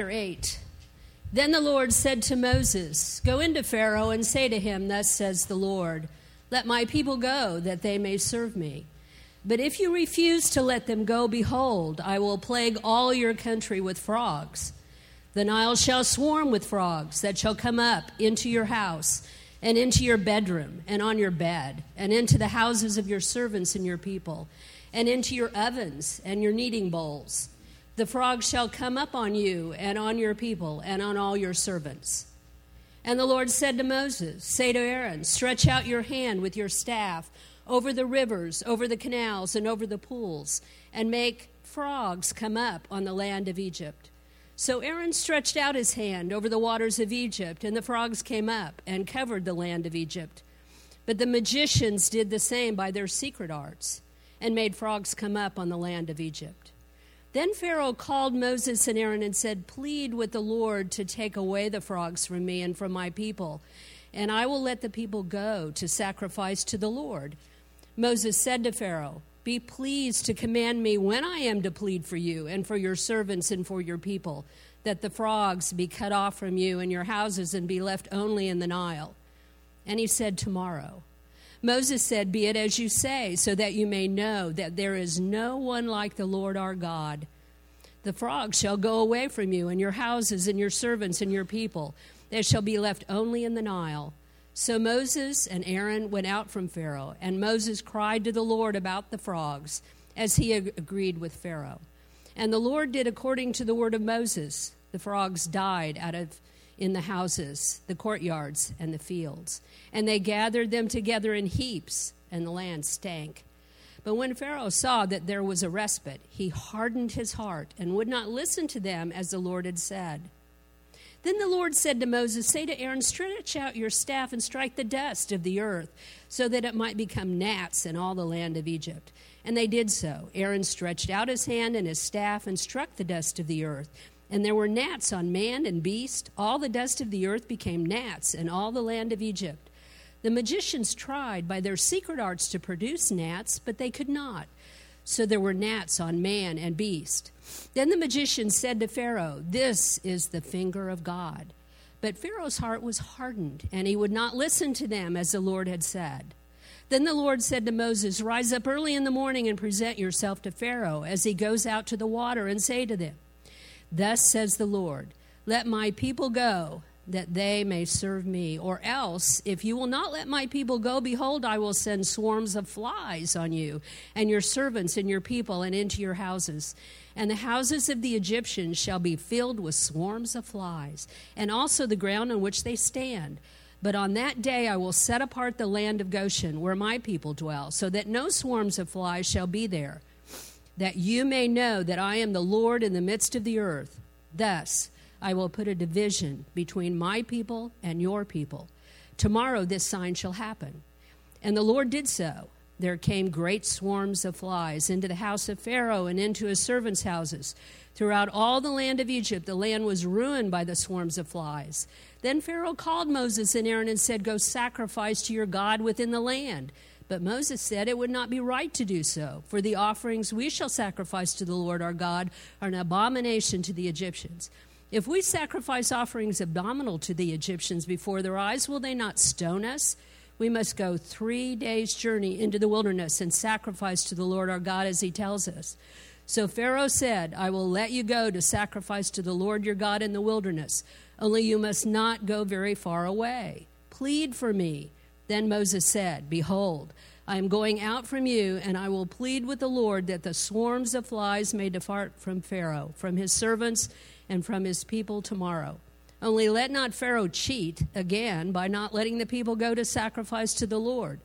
Chapter 8 Then the Lord said to Moses, Go into Pharaoh and say to him, Thus says the Lord, Let my people go, that they may serve me. But if you refuse to let them go, behold, I will plague all your country with frogs. The Nile shall swarm with frogs that shall come up into your house, and into your bedroom, and on your bed, and into the houses of your servants and your people, and into your ovens and your kneading bowls. The frogs shall come up on you and on your people and on all your servants. And the Lord said to Moses, Say to Aaron, Stretch out your hand with your staff over the rivers, over the canals, and over the pools, and make frogs come up on the land of Egypt. So Aaron stretched out his hand over the waters of Egypt, and the frogs came up and covered the land of Egypt. But the magicians did the same by their secret arts, and made frogs come up on the land of Egypt. Then Pharaoh called Moses and Aaron and said, Plead with the Lord to take away the frogs from me and from my people, and I will let the people go to sacrifice to the Lord. Moses said to Pharaoh, Be pleased to command me when I am to plead for you and for your servants and for your people, that the frogs be cut off from you and your houses and be left only in the Nile. And he said, Tomorrow. Moses said, Be it as you say, so that you may know that there is no one like the Lord our God. The frogs shall go away from you, and your houses, and your servants, and your people. They shall be left only in the Nile. So Moses and Aaron went out from Pharaoh, and Moses cried to the Lord about the frogs, as he agreed with Pharaoh. And the Lord did according to the word of Moses. The frogs died out of in the houses, the courtyards, and the fields. And they gathered them together in heaps, and the land stank. But when Pharaoh saw that there was a respite, he hardened his heart and would not listen to them as the Lord had said. Then the Lord said to Moses, Say to Aaron, Stretch out your staff and strike the dust of the earth, so that it might become gnats in all the land of Egypt. And they did so. Aaron stretched out his hand and his staff and struck the dust of the earth and there were gnats on man and beast. All the dust of the earth became gnats in all the land of Egypt. The magicians tried by their secret arts to produce gnats, but they could not. So there were gnats on man and beast. Then the magicians said to Pharaoh, This is the finger of God. But Pharaoh's heart was hardened, and he would not listen to them as the Lord had said. Then the Lord said to Moses, Rise up early in the morning and present yourself to Pharaoh as he goes out to the water, and say to them, Thus says the Lord Let my people go, that they may serve me. Or else, if you will not let my people go, behold, I will send swarms of flies on you, and your servants, and your people, and into your houses. And the houses of the Egyptians shall be filled with swarms of flies, and also the ground on which they stand. But on that day I will set apart the land of Goshen, where my people dwell, so that no swarms of flies shall be there that you may know that I am the Lord in the midst of the earth. Thus, I will put a division between my people and your people. Tomorrow this sign shall happen. And the Lord did so. There came great swarms of flies into the house of Pharaoh and into his servants' houses. Throughout all the land of Egypt, the land was ruined by the swarms of flies. Then Pharaoh called Moses and Aaron and said, Go sacrifice to your God within the land. But Moses said it would not be right to do so, for the offerings we shall sacrifice to the Lord our God are an abomination to the Egyptians. If we sacrifice offerings abominable to the Egyptians before their eyes, will they not stone us? We must go three days' journey into the wilderness and sacrifice to the Lord our God as he tells us. So Pharaoh said, I will let you go to sacrifice to the Lord your God in the wilderness, only you must not go very far away. Plead for me then Moses said, Behold, I am going out from you, and I will plead with the Lord that the swarms of flies may depart from Pharaoh, from his servants, and from his people tomorrow. Only let not Pharaoh cheat again by not letting the people go to sacrifice to the Lord.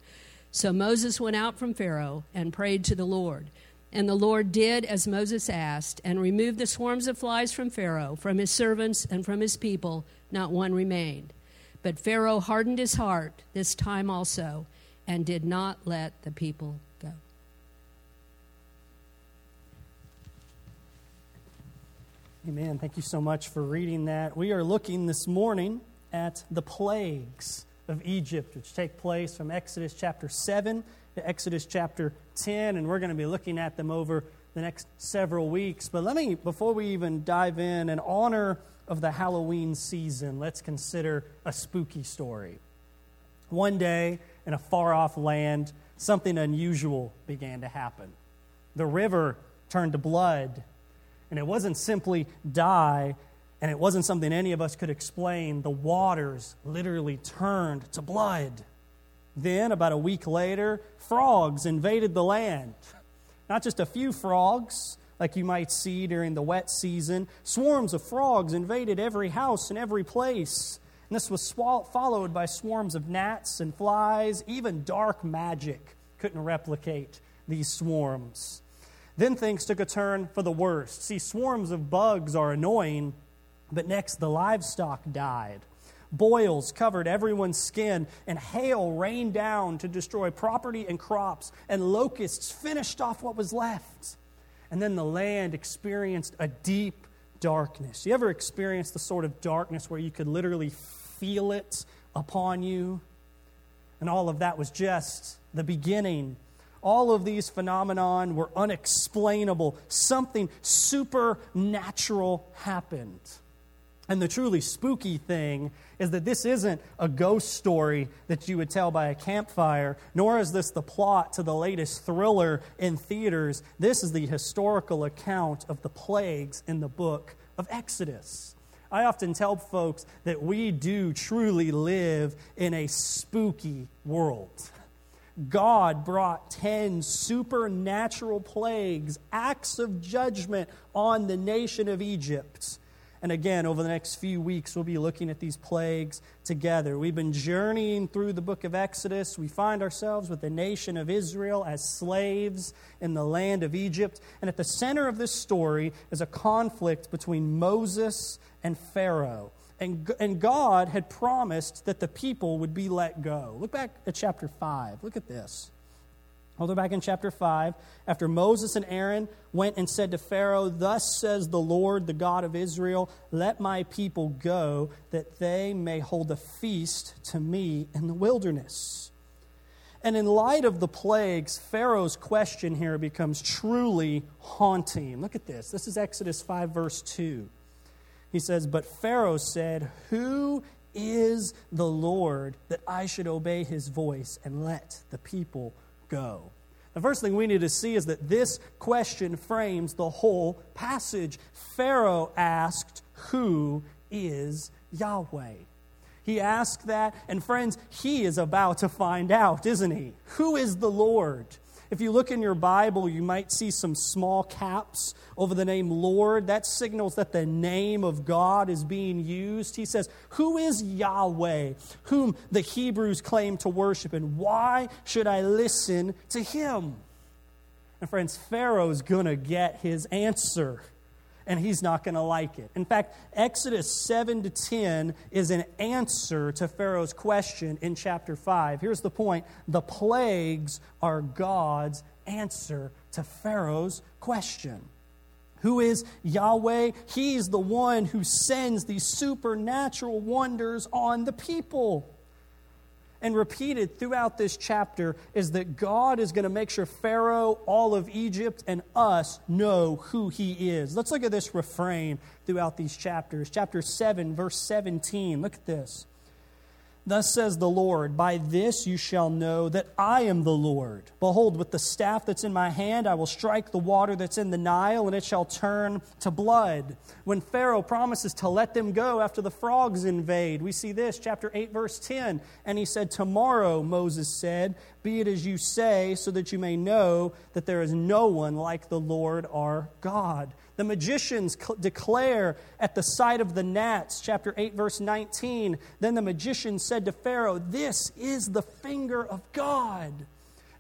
So Moses went out from Pharaoh and prayed to the Lord. And the Lord did as Moses asked, and removed the swarms of flies from Pharaoh, from his servants, and from his people. Not one remained. But Pharaoh hardened his heart this time also and did not let the people go. Amen. Thank you so much for reading that. We are looking this morning at the plagues of Egypt, which take place from Exodus chapter 7 to Exodus chapter 10, and we're going to be looking at them over the next several weeks. But let me, before we even dive in, and honor of the Halloween season, let's consider a spooky story. One day, in a far off land, something unusual began to happen. The river turned to blood, and it wasn't simply dye, and it wasn't something any of us could explain. The waters literally turned to blood. Then, about a week later, frogs invaded the land. Not just a few frogs, like you might see during the wet season. Swarms of frogs invaded every house and every place. And this was followed by swarms of gnats and flies. Even dark magic couldn't replicate these swarms. Then things took a turn for the worst. See, swarms of bugs are annoying, but next the livestock died. Boils covered everyone's skin, and hail rained down to destroy property and crops, and locusts finished off what was left. And then the land experienced a deep darkness. You ever experienced the sort of darkness where you could literally feel it upon you? And all of that was just the beginning. All of these phenomenon were unexplainable. Something supernatural happened. And the truly spooky thing is that this isn't a ghost story that you would tell by a campfire, nor is this the plot to the latest thriller in theaters. This is the historical account of the plagues in the book of Exodus. I often tell folks that we do truly live in a spooky world. God brought 10 supernatural plagues, acts of judgment on the nation of Egypt and again, over the next few weeks, we'll be looking at these plagues together. We've been journeying through the book of Exodus. We find ourselves with the nation of Israel as slaves in the land of Egypt. And at the center of this story is a conflict between Moses and Pharaoh. And, and God had promised that the people would be let go. Look back at chapter 5. Look at this. Although back in chapter 5, after Moses and Aaron went and said to Pharaoh, Thus says the Lord, the God of Israel, let my people go, that they may hold a feast to me in the wilderness. And in light of the plagues, Pharaoh's question here becomes truly haunting. Look at this. This is Exodus 5, verse 2. He says, But Pharaoh said, Who is the Lord that I should obey his voice and let the people go? The first thing we need to see is that this question frames the whole passage. Pharaoh asked, Who is Yahweh? He asked that, and friends, he is about to find out, isn't he? Who is the Lord? If you look in your Bible, you might see some small caps over the name Lord. That signals that the name of God is being used. He says, Who is Yahweh, whom the Hebrews claim to worship, and why should I listen to him? And friends, Pharaoh's going to get his answer and he's not going to like it. In fact, Exodus 7 to 10 is an answer to Pharaoh's question in chapter 5. Here's the point the plagues are God's answer to Pharaoh's question. Who is Yahweh? He's the one who sends these supernatural wonders on the people and repeated throughout this chapter is that God is going to make sure Pharaoh, all of Egypt, and us know who he is. Let's look at this refrain throughout these chapters. Chapter 7, verse 17. Look at this. Thus says the Lord, By this you shall know that I am the Lord. Behold, with the staff that's in my hand, I will strike the water that's in the Nile, and it shall turn to blood. When Pharaoh promises to let them go after the frogs invade, we see this, chapter 8, verse 10. And he said, Tomorrow, Moses said, Be it as you say, so that you may know that there is no one like the Lord our God. The magicians cl- declare at the sight of the gnats, chapter 8, verse 19. Then the magician said to Pharaoh, This is the finger of God.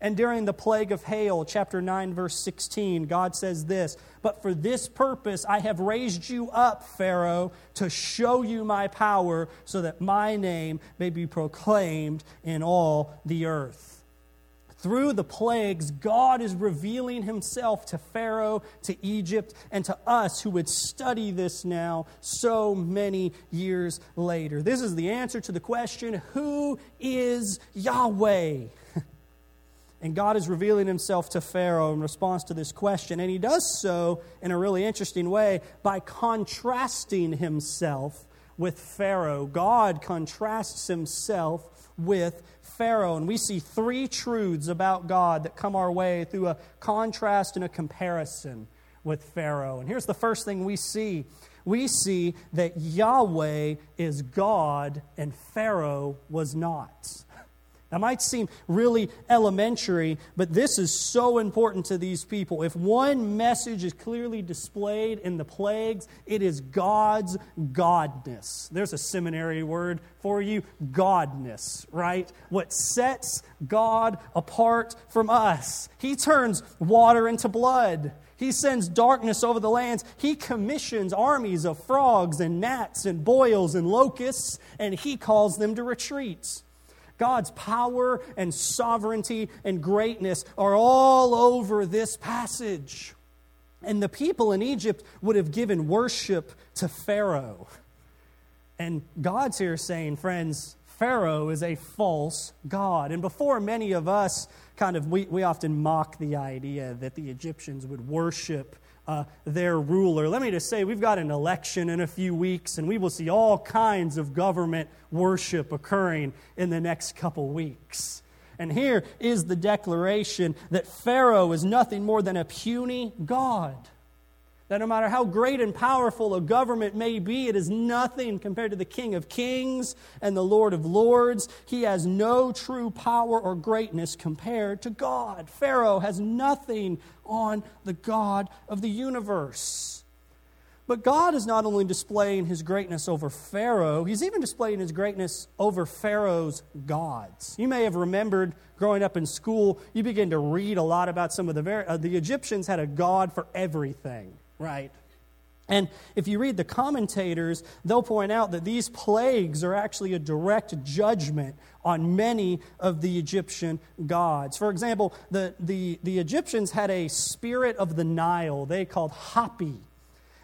And during the plague of hail, chapter 9, verse 16, God says this But for this purpose I have raised you up, Pharaoh, to show you my power, so that my name may be proclaimed in all the earth. Through the plagues, God is revealing himself to Pharaoh, to Egypt, and to us who would study this now so many years later. This is the answer to the question who is Yahweh? And God is revealing himself to Pharaoh in response to this question. And he does so in a really interesting way by contrasting himself with Pharaoh. God contrasts himself with Pharaoh. And we see three truths about God that come our way through a contrast and a comparison with Pharaoh. And here's the first thing we see we see that Yahweh is God and Pharaoh was not. That might seem really elementary, but this is so important to these people. If one message is clearly displayed in the plagues, it is God's godness. There's a seminary word for you godness, right? What sets God apart from us. He turns water into blood. He sends darkness over the lands. He commissions armies of frogs and gnats and boils and locusts, and he calls them to retreats. God's power and sovereignty and greatness are all over this passage. And the people in Egypt would have given worship to Pharaoh. And God's here saying, friends, Pharaoh is a false God. And before many of us kind of, we, we often mock the idea that the Egyptians would worship uh, their ruler. Let me just say, we've got an election in a few weeks, and we will see all kinds of government worship occurring in the next couple weeks. And here is the declaration that Pharaoh is nothing more than a puny God. That no matter how great and powerful a government may be, it is nothing compared to the King of Kings and the Lord of Lords. He has no true power or greatness compared to God. Pharaoh has nothing on the God of the universe. But God is not only displaying his greatness over Pharaoh, he's even displaying his greatness over Pharaoh's gods. You may have remembered growing up in school, you begin to read a lot about some of the, uh, the Egyptians had a god for everything right. And if you read the commentators, they'll point out that these plagues are actually a direct judgment on many of the Egyptian gods. For example, the, the, the Egyptians had a spirit of the Nile they called Hapi.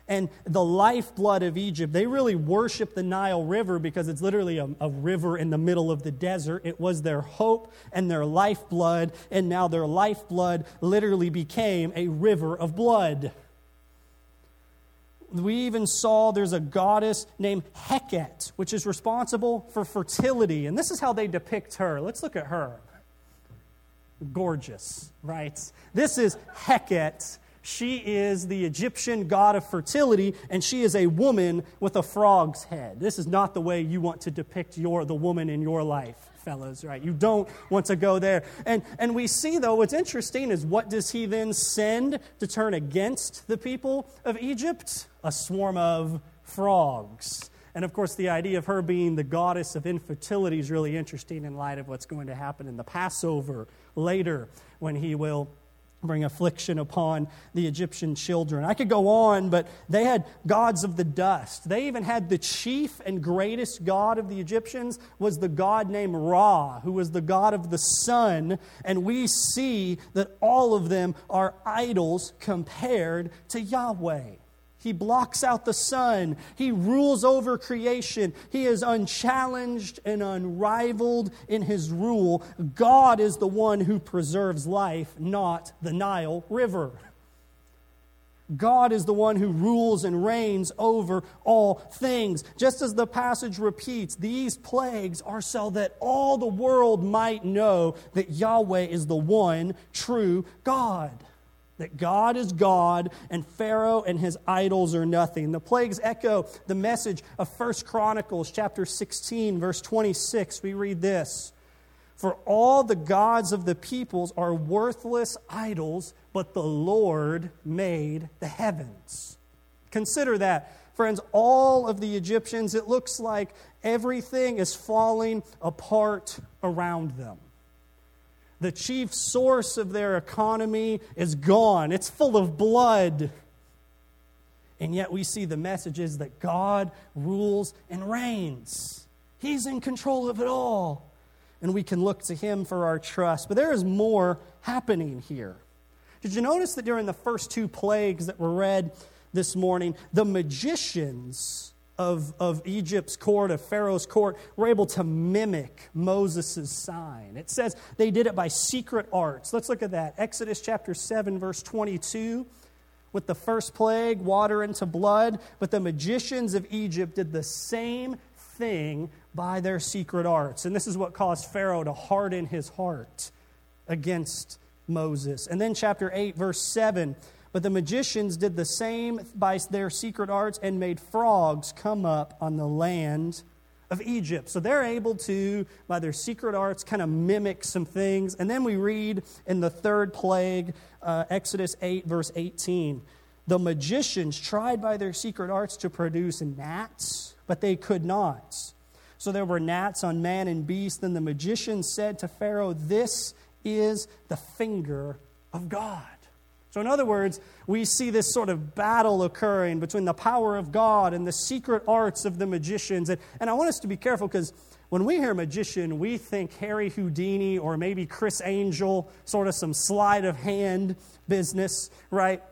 And the lifeblood of Egypt, they really worship the Nile River because it's literally a, a river in the middle of the desert. It was their hope and their lifeblood, and now their lifeblood literally became a river of blood we even saw there's a goddess named Heket, which is responsible for fertility. And this is how they depict her. Let's look at her. Gorgeous, right? This is Heket. She is the Egyptian god of fertility, and she is a woman with a frog's head. This is not the way you want to depict your, the woman in your life right? You don't want to go there. And, and we see, though, what's interesting is what does he then send to turn against the people of Egypt? A swarm of frogs. And of course, the idea of her being the goddess of infertility is really interesting in light of what's going to happen in the Passover later when he will bring affliction upon the Egyptian children. I could go on, but they had gods of the dust. They even had the chief and greatest god of the Egyptians was the god named Ra, who was the god of the sun, and we see that all of them are idols compared to Yahweh. He blocks out the sun. He rules over creation. He is unchallenged and unrivaled in his rule. God is the one who preserves life, not the Nile River. God is the one who rules and reigns over all things. Just as the passage repeats, these plagues are so that all the world might know that Yahweh is the one true God that God is God and Pharaoh and his idols are nothing. The plagues echo the message of First Chronicles chapter 16 verse 26. We read this: For all the gods of the peoples are worthless idols, but the Lord made the heavens. Consider that. Friends, all of the Egyptians, it looks like everything is falling apart around them. The chief source of their economy is gone, it's full of blood. And yet we see the message is that God rules and reigns. He's in control of it all. And we can look to Him for our trust. But there is more happening here. Did you notice that during the first two plagues that were read this morning, the magicians of, of Egypt's court, of Pharaoh's court, were able to mimic Moses' sign. It says they did it by secret arts. Let's look at that. Exodus chapter 7, verse 22. With the first plague, water into blood. But the magicians of Egypt did the same thing by their secret arts. And this is what caused Pharaoh to harden his heart against Moses. And then, chapter 8, verse 7 But the magicians did the same by their secret arts and made frogs come up on the land of Egypt. So they're able to, by their secret arts, kind of mimic some things. And then we read in the third plague, uh, Exodus 8, verse 18. The magicians tried by their secret arts to produce gnats, but they could not. So there were gnats on man and beast. Then the magician said to Pharaoh, This is the finger of God. So, in other words, we see this sort of battle occurring between the power of God and the secret arts of the magicians. And, and I want us to be careful because when we hear magician, we think Harry Houdini or maybe Criss Angel, sort of some sleight of hand business, right?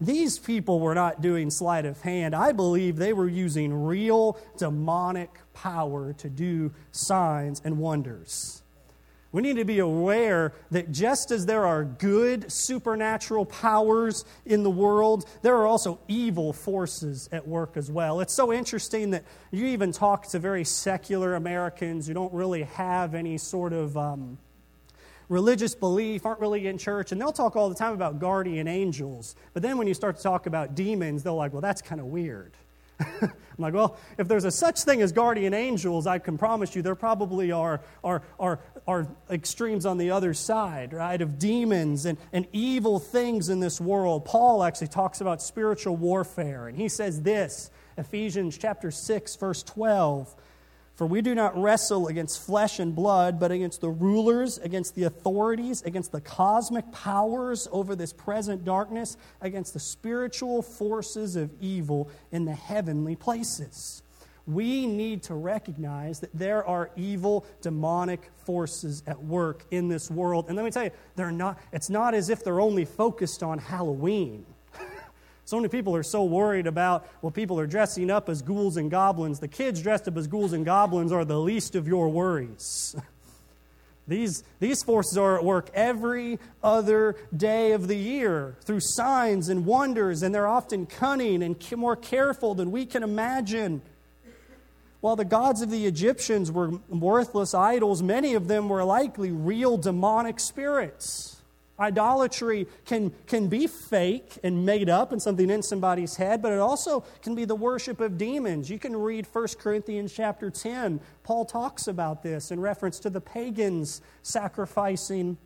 These people were not doing sleight of hand. I believe they were using real demonic power to do signs and wonders. We need to be aware that just as there are good supernatural powers in the world, there are also evil forces at work as well. It's so interesting that you even talk to very secular Americans who don't really have any sort of um, religious belief, aren't really in church, and they'll talk all the time about guardian angels. But then when you start to talk about demons, they're like, well, that's kind of weird. I'm like, well, if there's a such thing as guardian angels, I can promise you there probably are, are, are, are extremes on the other side, right, of demons and, and evil things in this world. Paul actually talks about spiritual warfare, and he says this Ephesians chapter 6, verse 12. For we do not wrestle against flesh and blood, but against the rulers, against the authorities, against the cosmic powers over this present darkness, against the spiritual forces of evil in the heavenly places. We need to recognize that there are evil, demonic forces at work in this world. And let me tell you, they're not, it's not as if they're only focused on Halloween. So many people are so worried about, well, people are dressing up as ghouls and goblins. The kids dressed up as ghouls and goblins are the least of your worries. These, these forces are at work every other day of the year through signs and wonders, and they're often cunning and more careful than we can imagine. While the gods of the Egyptians were worthless idols, many of them were likely real demonic spirits. Idolatry can, can be fake and made up and something in somebody's head, but it also can be the worship of demons. You can read 1 Corinthians chapter 10. Paul talks about this in reference to the pagans sacrificing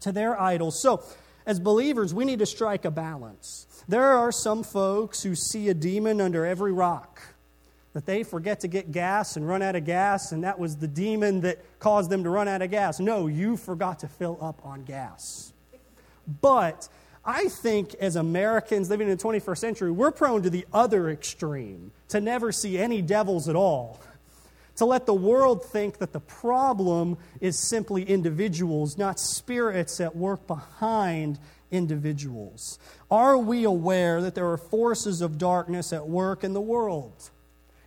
to their idols. So, as believers, we need to strike a balance. There are some folks who see a demon under every rock, that they forget to get gas and run out of gas, and that was the demon that caused them to run out of gas. No, you forgot to fill up on gas. But I think as Americans living in the 21st century, we're prone to the other extreme, to never see any devils at all. To let the world think that the problem is simply individuals, not spirits at work behind individuals. Are we aware that there are forces of darkness at work in the world?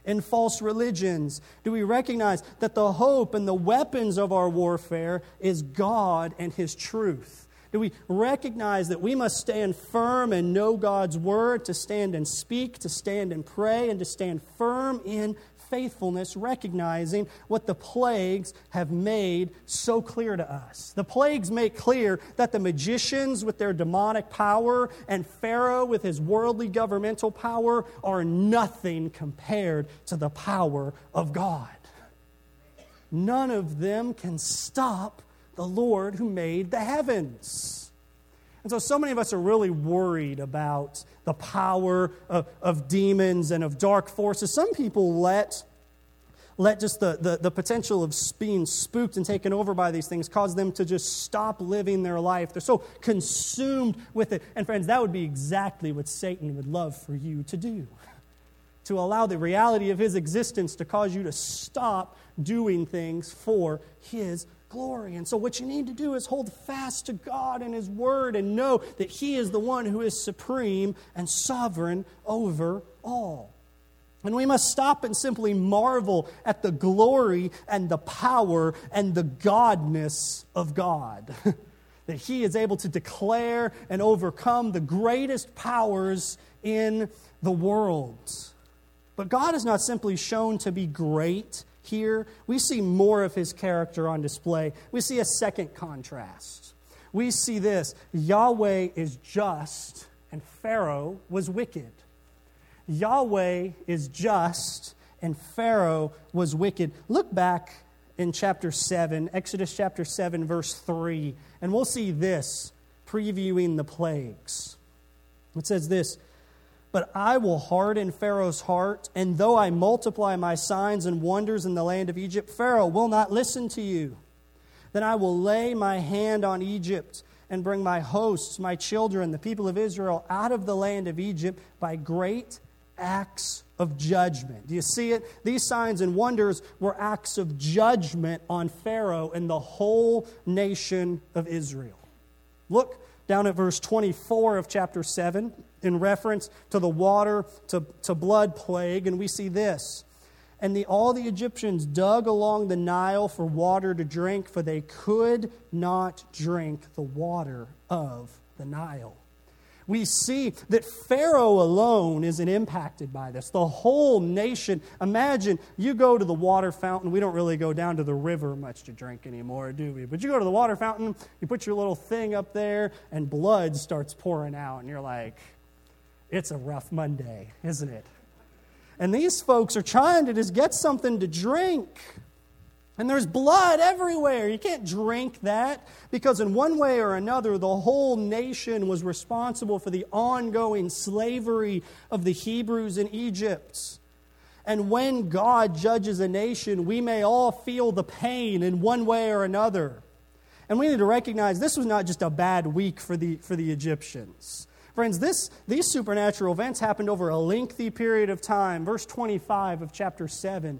In false religions? Do we recognize that the hope and the weapons of our warfare is God and His truth? Do we recognize that we must stand firm and know God's word, to stand and speak, to stand and pray, and to stand firm in faithfulness, recognizing what the plagues have made so clear to us. The plagues make clear that the magicians, with their demonic power, and Pharaoh, with his worldly governmental power, are nothing compared to the power of God. None of them can stop the Lord who made the heavens. And so, so many of us are really worried about the power of, of demons and of dark forces. Some people let, let just the, the, the potential of being spooked and taken over by these things cause them to just stop living their life. They're so consumed with it. And, friends, that would be exactly what Satan would love for you to do to allow the reality of his existence to cause you to stop doing things for his glory. And so, what you need to do is hold fast to God and His Word and know that He is the one who is supreme and sovereign over all. And we must stop and simply marvel at the glory and the power and the godness of God. that He is able to declare and overcome the greatest powers in the world. But God is not simply shown to be great here. We see more of His character on display. We see a second contrast. We see this Yahweh is just, and Pharaoh was wicked. Yahweh is just and Pharaoh was wicked. Look back in chapter 7, Exodus chapter 7, verse 3, and we'll see this previewing the plagues. It says this But I will harden Pharaoh's heart, and though I multiply my signs and wonders in the land of Egypt, Pharaoh will not listen to you. Then I will lay my hand on Egypt and bring my hosts, my children, the people of Israel, out of the land of Egypt by great acts of judgment. Do you see it? These signs and wonders were acts of judgment on Pharaoh and the whole nation of Israel. Look down at verse 24 of chapter 7 in reference to the water to, to blood plague, and we see this. And the, all the Egyptians dug along the Nile for water to drink, for they could not drink the water of the Nile we see that Pharaoh alone isn't impacted by this. The whole nation. Imagine you go to the water fountain. We don't really go down to the river much to drink anymore, do we? But you go to the water fountain, you put your little thing up there, and blood starts pouring out. And you're like, it's a rough Monday, isn't it? And these folks are trying to just get something to drink. And there's blood everywhere. You can't drink that because, in one way or another, the whole nation was responsible for the ongoing slavery of the Hebrews in Egypt. And when God judges a nation, we may all feel the pain in one way or another. And we need to recognize this was not just a bad week for the, for the Egyptians. Friends, this, these supernatural events happened over a lengthy period of time. Verse 25 of chapter 7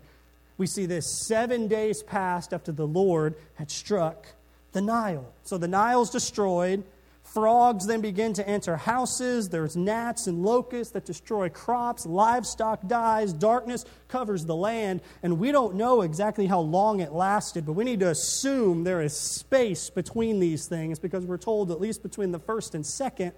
we see this seven days passed after the Lord had struck the Nile. So the Nile's destroyed. Frogs then begin to enter houses. There's gnats and locusts that destroy crops. Livestock dies. Darkness covers the land. And we don't know exactly how long it lasted, but we need to assume there is space between these things because we're told at least between the first and second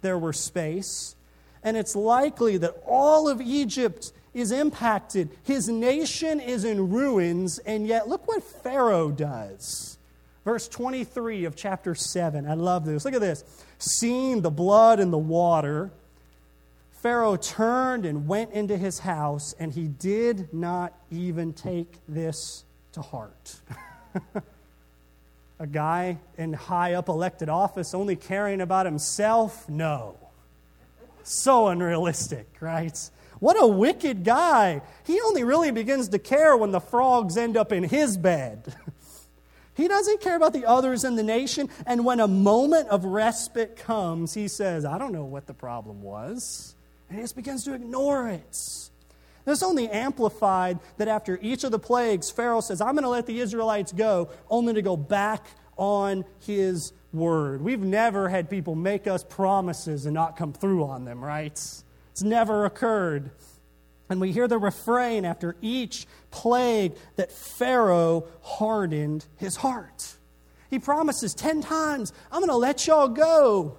there were space. And it's likely that all of Egypt is impacted. His nation is in ruins, and yet look what Pharaoh does. Verse 23 of chapter 7. I love this. Look at this. Seeing the blood and the water, Pharaoh turned and went into his house, and he did not even take this to heart. A guy in high up elected office only caring about himself? No. So unrealistic, right? What a wicked guy. He only really begins to care when the frogs end up in his bed. he doesn't care about the others in the nation. And when a moment of respite comes, he says, I don't know what the problem was. And he just begins to ignore it. This only amplified that after each of the plagues, Pharaoh says, I'm going to let the Israelites go, only to go back on his word. We've never had people make us promises and not come through on them, right? It's never occurred. And we hear the refrain after each plague that Pharaoh hardened his heart. He promises 10 times, I'm going to let y'all go.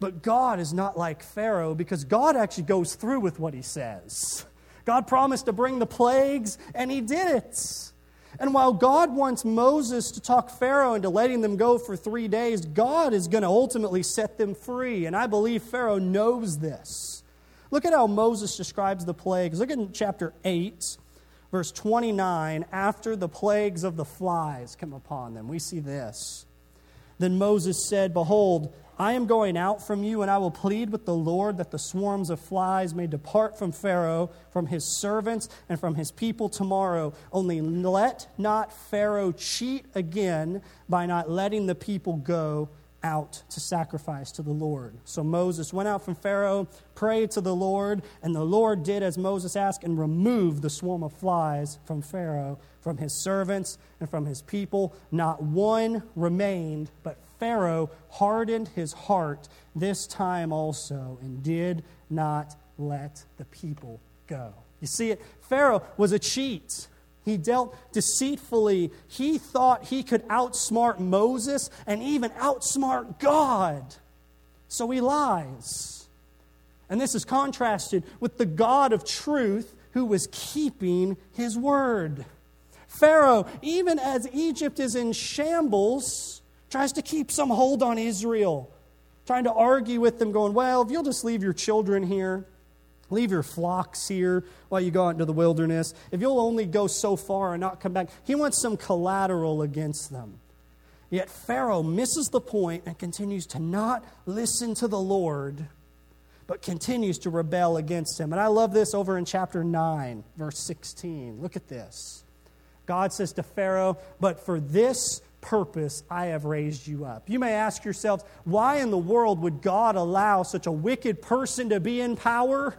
But God is not like Pharaoh because God actually goes through with what he says. God promised to bring the plagues, and he did it. And while God wants Moses to talk Pharaoh into letting them go for three days, God is going to ultimately set them free. And I believe Pharaoh knows this. Look at how Moses describes the plagues. Look at chapter 8, verse 29. After the plagues of the flies come upon them, we see this. Then Moses said, Behold, I am going out from you, and I will plead with the Lord that the swarms of flies may depart from Pharaoh, from his servants, and from his people tomorrow. Only let not Pharaoh cheat again by not letting the people go out to sacrifice to the Lord. So Moses went out from Pharaoh, prayed to the Lord, and the Lord did as Moses asked and removed the swarm of flies from Pharaoh, from his servants, and from his people. Not one remained, but Pharaoh hardened his heart this time also and did not let the people go. You see it? Pharaoh was a cheat. He dealt deceitfully. He thought he could outsmart Moses and even outsmart God. So he lies. And this is contrasted with the God of truth who was keeping his word. Pharaoh, even as Egypt is in shambles, tries to keep some hold on Israel, trying to argue with them, going, Well, if you'll just leave your children here, leave your flocks here while you go out into the wilderness, if you'll only go so far and not come back, he wants some collateral against them. Yet Pharaoh misses the point and continues to not listen to the Lord, but continues to rebel against him. And I love this over in chapter 9, verse 16. Look at this. God says to Pharaoh, But for this purpose I have raised you up. You may ask yourselves, why in the world would God allow such a wicked person to be in power?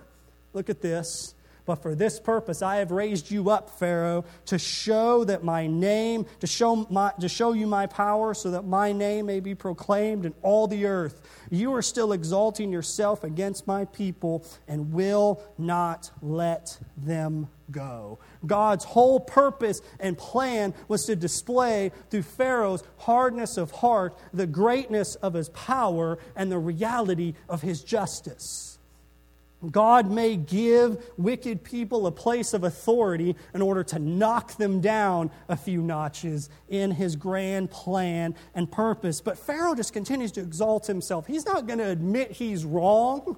Look at this. But for this purpose I have raised you up, Pharaoh, to show that my name, to show, my, to show you my power, so that my name may be proclaimed in all the earth. You are still exalting yourself against my people and will not let them go. God's whole purpose and plan was to display through Pharaoh's hardness of heart the greatness of his power and the reality of his justice. God may give wicked people a place of authority in order to knock them down a few notches in his grand plan and purpose. But Pharaoh just continues to exalt himself. He's not going to admit he's wrong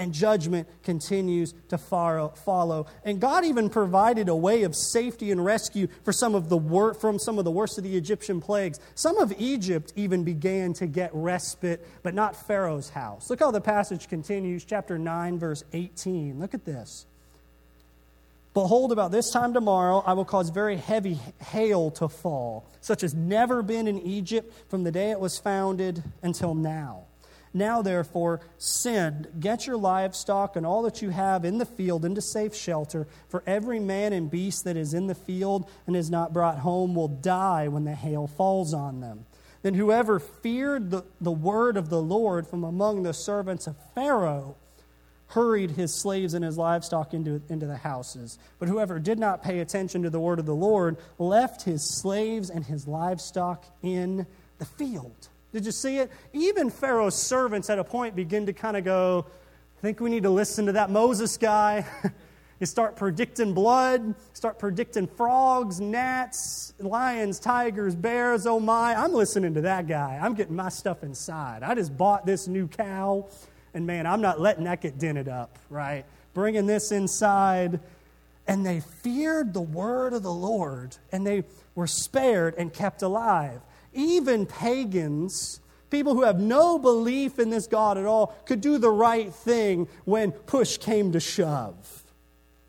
and judgment continues to follow. And God even provided a way of safety and rescue for some of the wor- from some of the worst of the Egyptian plagues. Some of Egypt even began to get respite, but not Pharaoh's house. Look how the passage continues, chapter 9, verse 18. Look at this. Behold, about this time tomorrow, I will cause very heavy hail to fall, such as never been in Egypt from the day it was founded until now. Now, therefore, send, get your livestock and all that you have in the field into safe shelter, for every man and beast that is in the field and is not brought home will die when the hail falls on them. Then whoever feared the, the word of the Lord from among the servants of Pharaoh hurried his slaves and his livestock into, into the houses. But whoever did not pay attention to the word of the Lord left his slaves and his livestock in the field. Did you see it? Even Pharaoh's servants at a point begin to kind of go, I think we need to listen to that Moses guy. you start predicting blood, start predicting frogs, gnats, lions, tigers, bears. Oh my, I'm listening to that guy. I'm getting my stuff inside. I just bought this new cow, and man, I'm not letting that get dented up, right? Bringing this inside. And they feared the word of the Lord, and they were spared and kept alive. Even pagans, people who have no belief in this God at all, could do the right thing when push came to shove.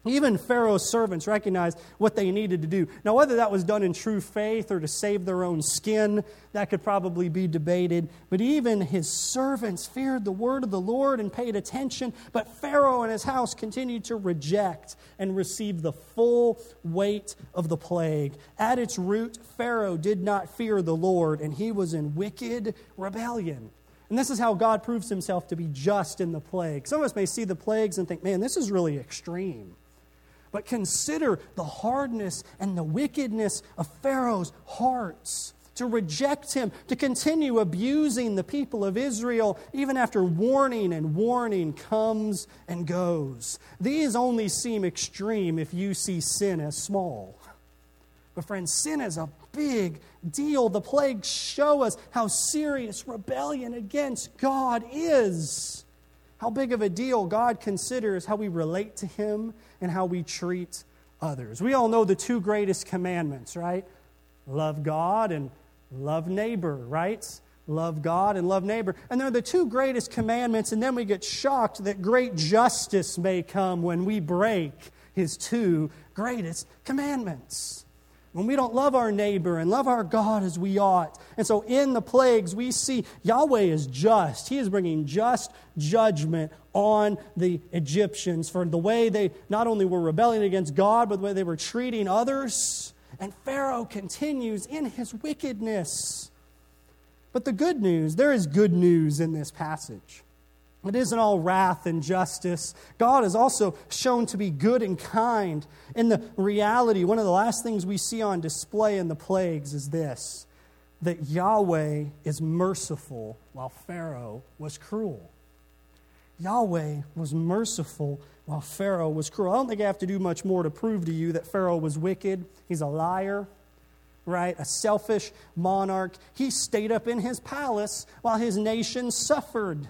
Even Pharaoh's servants recognized what they needed to do. Now, whether that was done in true faith or to save their own skin, that could probably be debated. But even his servants feared the word of the Lord and paid attention. But Pharaoh and his house continued to reject and receive the full weight of the plague. At its root, Pharaoh did not fear the Lord, and he was in wicked rebellion. And this is how God proves himself to be just in the plague. Some of us may see the plagues and think, man, this is really extreme. But consider the hardness and the wickedness of Pharaoh's hearts to reject him, to continue abusing the people of Israel, even after warning and warning comes and goes. These only seem extreme if you see sin as small. But, friends, sin is a big deal. The plagues show us how serious rebellion against God is. How big of a deal God considers how we relate to Him and how we treat others. We all know the two greatest commandments, right? Love God and love neighbor, right? Love God and love neighbor. And they're the two greatest commandments, and then we get shocked that great justice may come when we break His two greatest commandments when we don't love our neighbor and love our God as we ought. And so in the plagues, we see Yahweh is just. He is bringing just judgment on the Egyptians for the way they not only were rebelling against God, but the way they were treating others. And Pharaoh continues in his wickedness. But the good news, there is good news in this passage. It isn't all wrath and justice. God is also shown to be good and kind. In the reality, one of the last things we see on display in the plagues is this that Yahweh is merciful while Pharaoh was cruel. Yahweh was merciful while Pharaoh was cruel. I don't think I have to do much more to prove to you that Pharaoh was wicked. He's a liar, right? A selfish monarch. He stayed up in his palace while his nation suffered.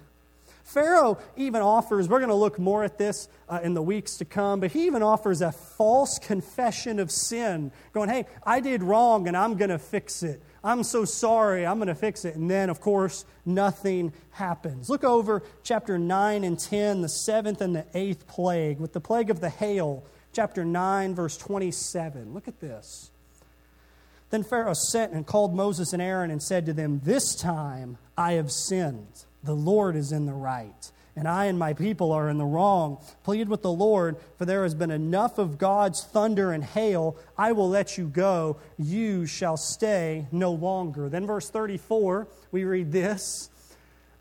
Pharaoh even offers, we're going to look more at this uh, in the weeks to come, but he even offers a false confession of sin, going, hey, I did wrong and I'm going to fix it. I'm so sorry, I'm going to fix it. And then, of course, nothing happens. Look over chapter 9 and 10, the seventh and the eighth plague, with the plague of the hail, chapter 9, verse 27. Look at this. Then Pharaoh sent and called Moses and Aaron and said to them, This time I have sinned the Lord is in the right, and I and my people are in the wrong. Plead with the Lord, for there has been enough of God's thunder and hail. I will let you go. You shall stay no longer. Then, verse 34, we read this.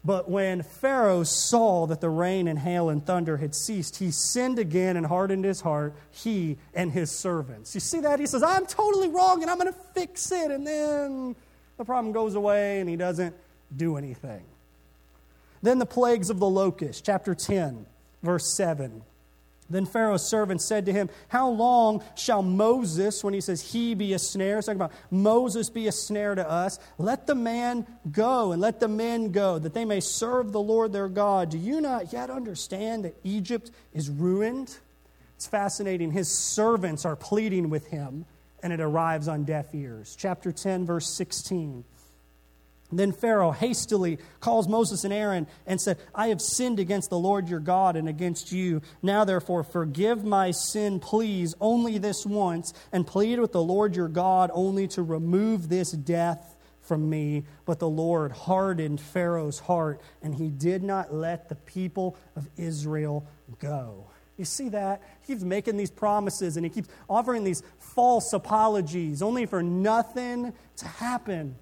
But when Pharaoh saw that the rain and hail and thunder had ceased, he sinned again and hardened his heart, he and his servants. You see that? He says, I'm totally wrong and I'm going to fix it. And then the problem goes away and he doesn't do anything. Then the plagues of the locust, chapter 10, verse 7. Then Pharaoh's servant said to him, How long shall Moses, when he says he be a snare, talking about Moses be a snare to us, let the man go and let the men go, that they may serve the Lord their God. Do you not yet understand that Egypt is ruined? It's fascinating. His servants are pleading with him, and it arrives on deaf ears. Chapter 10, verse 16. Then Pharaoh hastily calls Moses and Aaron and said, I have sinned against the Lord your God and against you. Now, therefore, forgive my sin, please, only this once, and plead with the Lord your God only to remove this death from me. But the Lord hardened Pharaoh's heart, and he did not let the people of Israel go. You see that? He keeps making these promises and he keeps offering these false apologies, only for nothing to happen.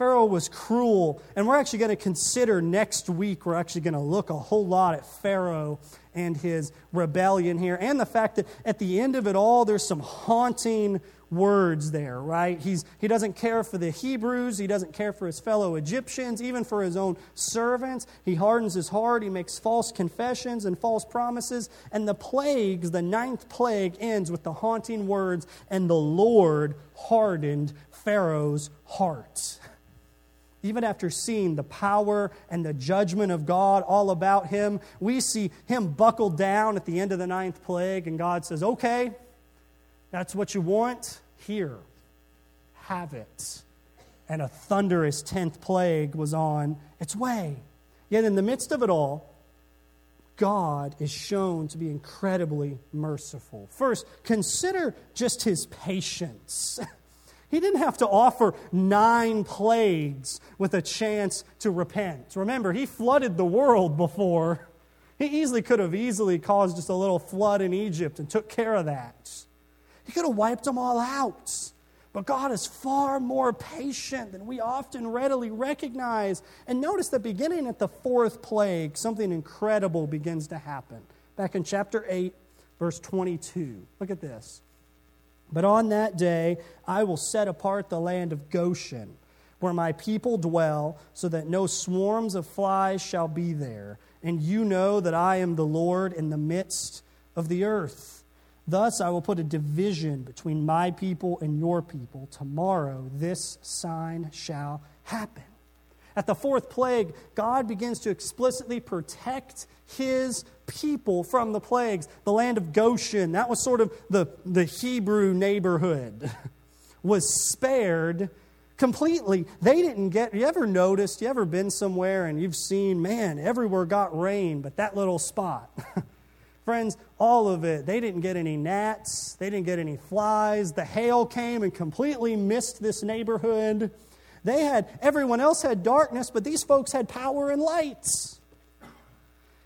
Pharaoh was cruel. And we're actually going to consider next week, we're actually going to look a whole lot at Pharaoh and his rebellion here, and the fact that at the end of it all, there's some haunting words there, right? He's, he doesn't care for the Hebrews. He doesn't care for his fellow Egyptians, even for his own servants. He hardens his heart. He makes false confessions and false promises. And the plagues, the ninth plague, ends with the haunting words, and the Lord hardened Pharaoh's heart even after seeing the power and the judgment of God all about him, we see him buckle down at the end of the ninth plague, and God says, Okay, that's what you want? Here, have it. And a thunderous tenth plague was on its way. Yet, in the midst of it all, God is shown to be incredibly merciful. First, consider just his patience. He didn't have to offer nine plagues with a chance to repent. Remember, he flooded the world before. He easily could have easily caused just a little flood in Egypt and took care of that. He could have wiped them all out. But God is far more patient than we often readily recognize. And notice that beginning at the fourth plague, something incredible begins to happen. Back in chapter 8, verse 22. Look at this. But on that day I will set apart the land of Goshen, where my people dwell, so that no swarms of flies shall be there. And you know that I am the Lord in the midst of the earth. Thus I will put a division between my people and your people. Tomorrow this sign shall happen. At the fourth plague, God begins to explicitly protect his people from the plagues. The land of Goshen, that was sort of the, the Hebrew neighborhood, was spared completely. They didn't get, you ever noticed, you ever been somewhere and you've seen, man, everywhere got rain, but that little spot. Friends, all of it, they didn't get any gnats, they didn't get any flies. The hail came and completely missed this neighborhood. They had, everyone else had darkness, but these folks had power and lights.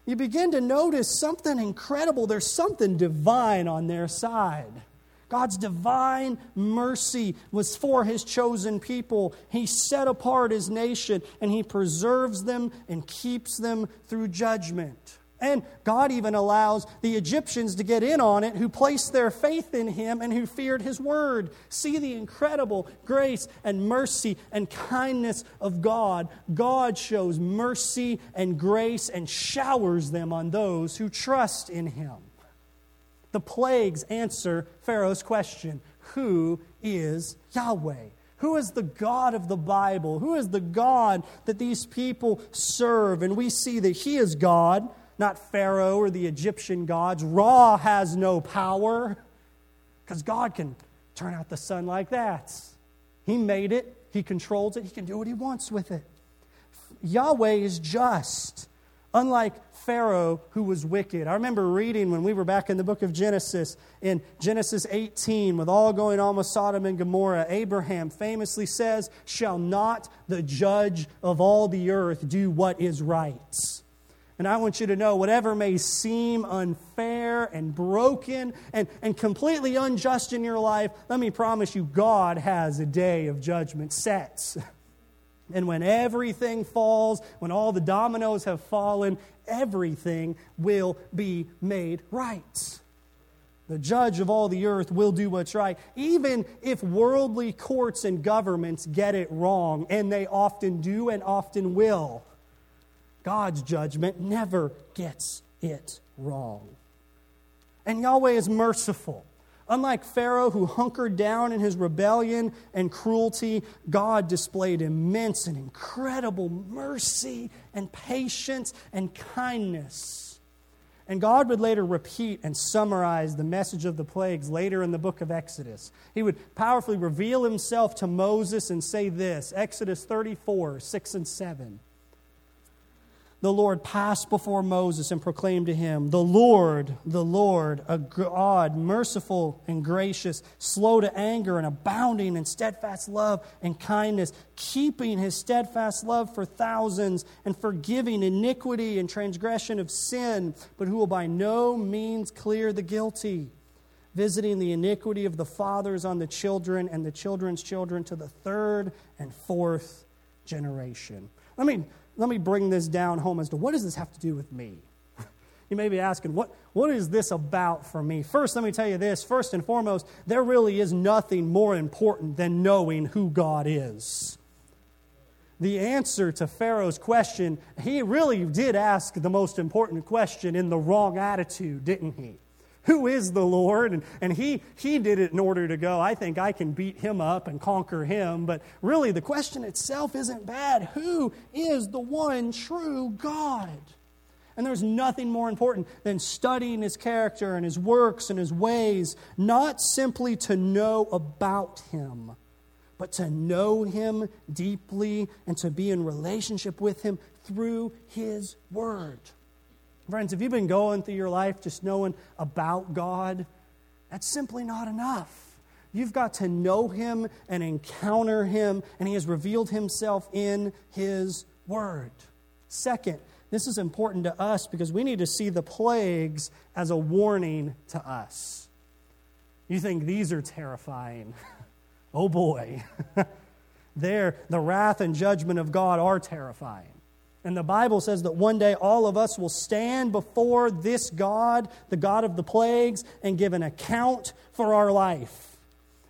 You begin to notice something incredible. There's something divine on their side. God's divine mercy was for his chosen people. He set apart his nation and he preserves them and keeps them through judgment. And God even allows the Egyptians to get in on it who placed their faith in him and who feared his word. See the incredible grace and mercy and kindness of God. God shows mercy and grace and showers them on those who trust in him. The plagues answer Pharaoh's question Who is Yahweh? Who is the God of the Bible? Who is the God that these people serve? And we see that He is God not Pharaoh or the Egyptian gods. Ra has no power because God can turn out the sun like that. He made it, He controls it, He can do what He wants with it. Yahweh is just, unlike Pharaoh who was wicked. I remember reading when we were back in the book of Genesis, in Genesis 18, with all going on with Sodom and Gomorrah, Abraham famously says, Shall not the judge of all the earth do what is right? And I want you to know whatever may seem unfair and broken and, and completely unjust in your life, let me promise you, God has a day of judgment set. And when everything falls, when all the dominoes have fallen, everything will be made right. The judge of all the earth will do what's right, even if worldly courts and governments get it wrong, and they often do and often will. God's judgment never gets it wrong. And Yahweh is merciful. Unlike Pharaoh, who hunkered down in his rebellion and cruelty, God displayed immense and incredible mercy and patience and kindness. And God would later repeat and summarize the message of the plagues later in the book of Exodus. He would powerfully reveal himself to Moses and say this Exodus 34, 6 and 7 the Lord passed before Moses and proclaimed to him, The Lord, the Lord, a God, merciful and gracious, slow to anger and abounding in steadfast love and kindness, keeping his steadfast love for thousands and forgiving iniquity and transgression of sin, but who will by no means clear the guilty, visiting the iniquity of the fathers on the children and the children's children to the third and fourth generation. Let me let me bring this down home as to what does this have to do with me? You may be asking, what, what is this about for me? First, let me tell you this. First and foremost, there really is nothing more important than knowing who God is. The answer to Pharaoh's question, he really did ask the most important question in the wrong attitude, didn't he? Who is the Lord? And, and he, he did it in order to go, I think I can beat him up and conquer him. But really, the question itself isn't bad. Who is the one true God? And there's nothing more important than studying his character and his works and his ways, not simply to know about him, but to know him deeply and to be in relationship with him through his word. Friends, if you've been going through your life just knowing about God, that's simply not enough. You've got to know Him and encounter Him, and He has revealed Himself in His Word. Second, this is important to us because we need to see the plagues as a warning to us. You think these are terrifying? oh boy. there, the wrath and judgment of God are terrifying. And the Bible says that one day all of us will stand before this God, the God of the plagues, and give an account for our life.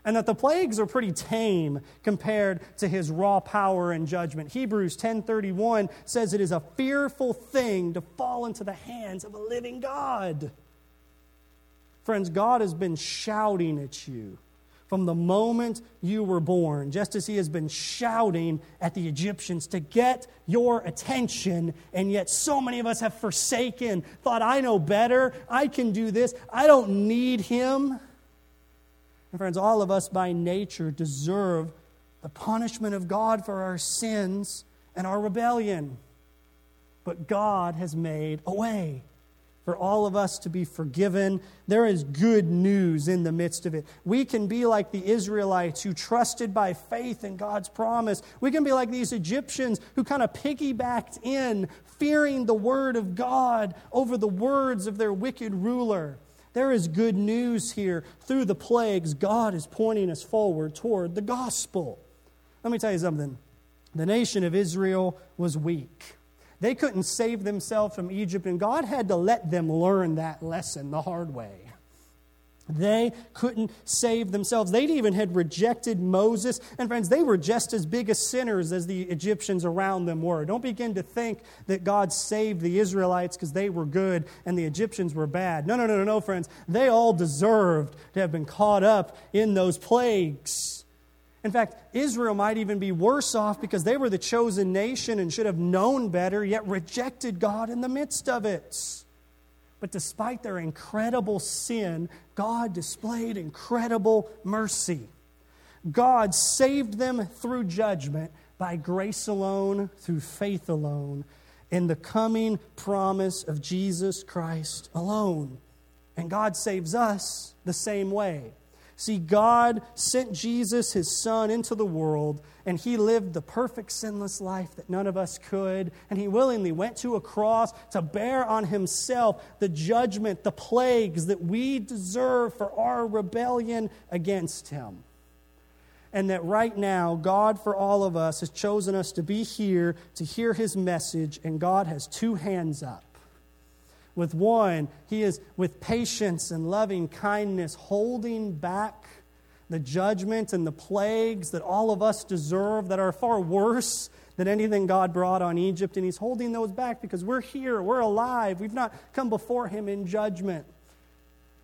And that the plagues are pretty tame compared to his raw power and judgment. Hebrews 10:31 says it is a fearful thing to fall into the hands of a living God. Friends, God has been shouting at you from the moment you were born, just as he has been shouting at the Egyptians to get your attention. And yet, so many of us have forsaken, thought, I know better, I can do this, I don't need him. And, friends, all of us by nature deserve the punishment of God for our sins and our rebellion. But God has made a way for all of us to be forgiven. There is good news in the midst of it. We can be like the Israelites who trusted by faith in God's promise. We can be like these Egyptians who kind of piggybacked in, fearing the word of God over the words of their wicked ruler. There is good news here. Through the plagues, God is pointing us forward toward the gospel. Let me tell you something. The nation of Israel was weak. They couldn't save themselves from Egypt, and God had to let them learn that lesson the hard way. They couldn't save themselves. They even had rejected Moses. And friends, they were just as big as sinners as the Egyptians around them were. Don't begin to think that God saved the Israelites because they were good and the Egyptians were bad. No, no, no, no, no, friends. They all deserved to have been caught up in those plagues. In fact, Israel might even be worse off because they were the chosen nation and should have known better, yet rejected God in the midst of it. But despite their incredible sin, God displayed incredible mercy. God saved them through judgment by grace alone, through faith alone, in the coming promise of Jesus Christ alone. And God saves us the same way. See, God sent Jesus, his son, into the world, and he lived the perfect, sinless life that none of us could. And he willingly went to a cross to bear on himself the judgment, the plagues that we deserve for our rebellion against him. And that right now, God, for all of us, has chosen us to be here to hear his message, and God has two hands up. With one, he is with patience and loving kindness holding back the judgment and the plagues that all of us deserve that are far worse than anything God brought on Egypt. And he's holding those back because we're here, we're alive, we've not come before him in judgment.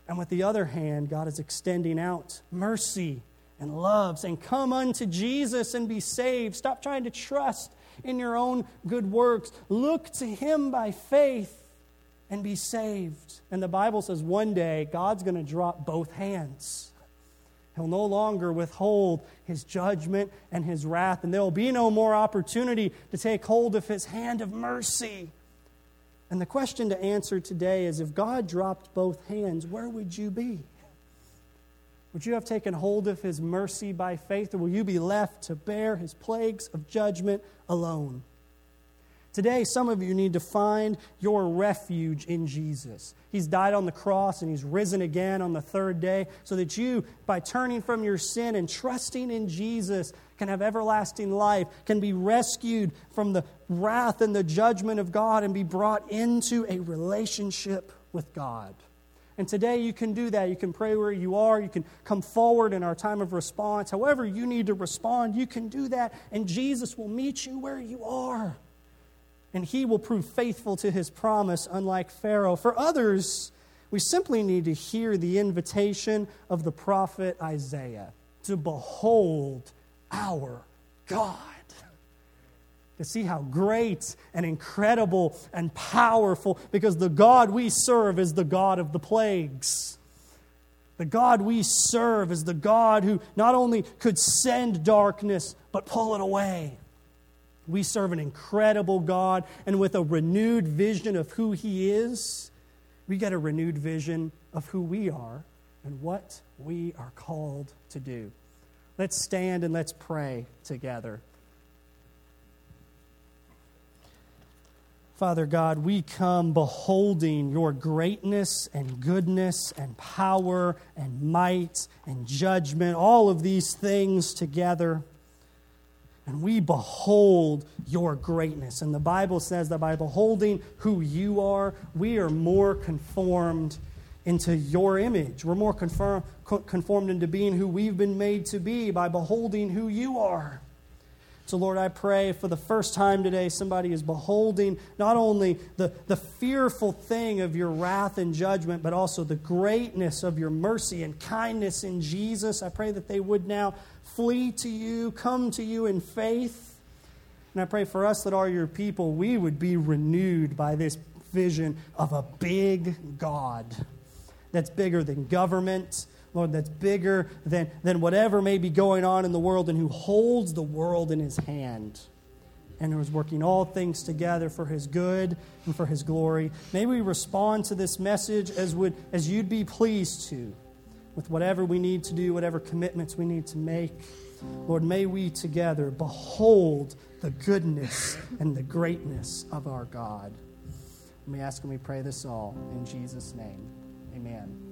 And with the other hand, God is extending out mercy and love, saying, Come unto Jesus and be saved. Stop trying to trust in your own good works. Look to him by faith and be saved. And the Bible says one day God's going to drop both hands. He'll no longer withhold his judgment and his wrath, and there will be no more opportunity to take hold of his hand of mercy. And the question to answer today is if God dropped both hands, where would you be? Would you have taken hold of his mercy by faith, or will you be left to bear his plagues of judgment alone? Today, some of you need to find your refuge in Jesus. He's died on the cross and He's risen again on the third day so that you, by turning from your sin and trusting in Jesus, can have everlasting life, can be rescued from the wrath and the judgment of God, and be brought into a relationship with God. And today you can do that. You can pray where you are. You can come forward in our time of response. However, you need to respond, you can do that, and Jesus will meet you where you are and he will prove faithful to his promise, unlike Pharaoh. For others, we simply need to hear the invitation of the prophet Isaiah to behold our God. To see how great and incredible and powerful, because the God we serve is the God of the plagues. The God we serve is the God who not only could send darkness, but pull it away. We serve an incredible God, and with a renewed vision of who He is, we get a renewed vision of who we are and what we are called to do. Let's stand and let's pray together. Father God, we come beholding your greatness and goodness and power and might and judgment, all of these things together and we behold your greatness. And the Bible says that by beholding who you are, we are more conformed into your image. We're more conform, conformed into being who we've been made to be by beholding who you are. So, Lord, I pray for the first time today, somebody is beholding not only the, the fearful thing of your wrath and judgment, but also the greatness of your mercy and kindness in Jesus. I pray that they would now flee to you, come to you in faith. And I pray for us that are your people, we would be renewed by this vision of a big God that's bigger than government, Lord, that's bigger than, than whatever may be going on in the world and who holds the world in his hand and who is working all things together for his good and for his glory. May we respond to this message as, would, as you'd be pleased to with whatever we need to do, whatever commitments we need to make. Lord, may we together behold the goodness and the greatness of our God. Let me ask and we pray this all in Jesus' name. Amen.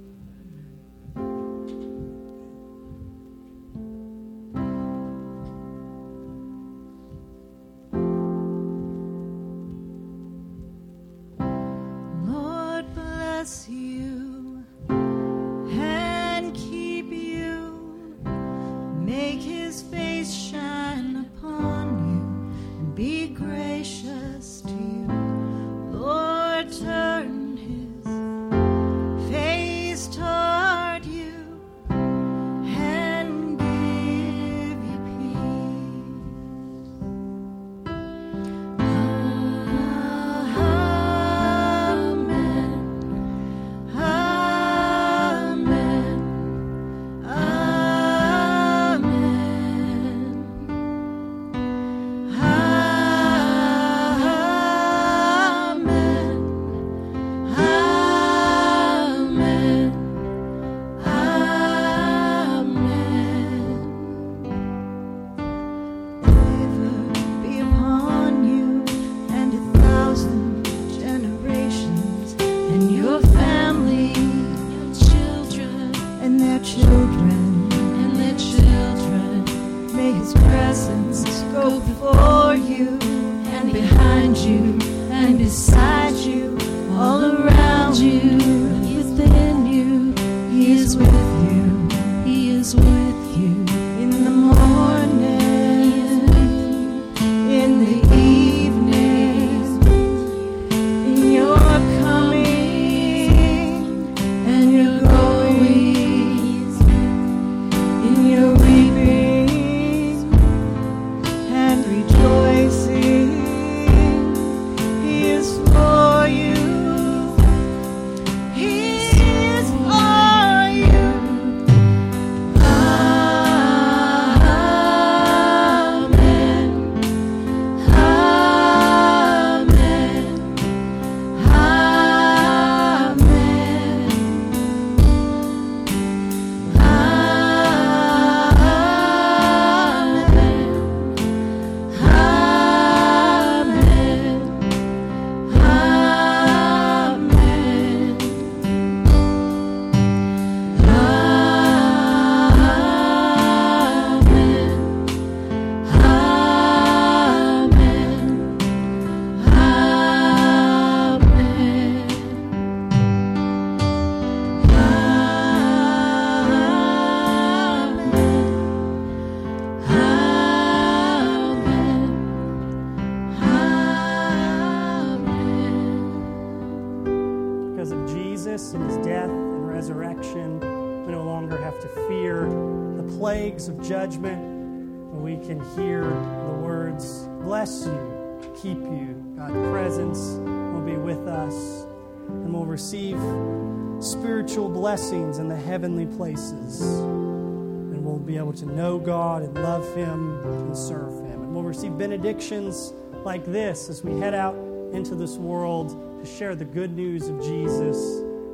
Heavenly places. And we'll be able to know God and love Him and serve Him. And we'll receive benedictions like this as we head out into this world to share the good news of Jesus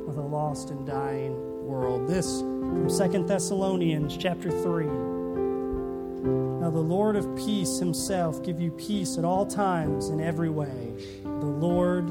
with a lost and dying world. This from Second Thessalonians chapter 3. Now the Lord of peace himself give you peace at all times in every way. The Lord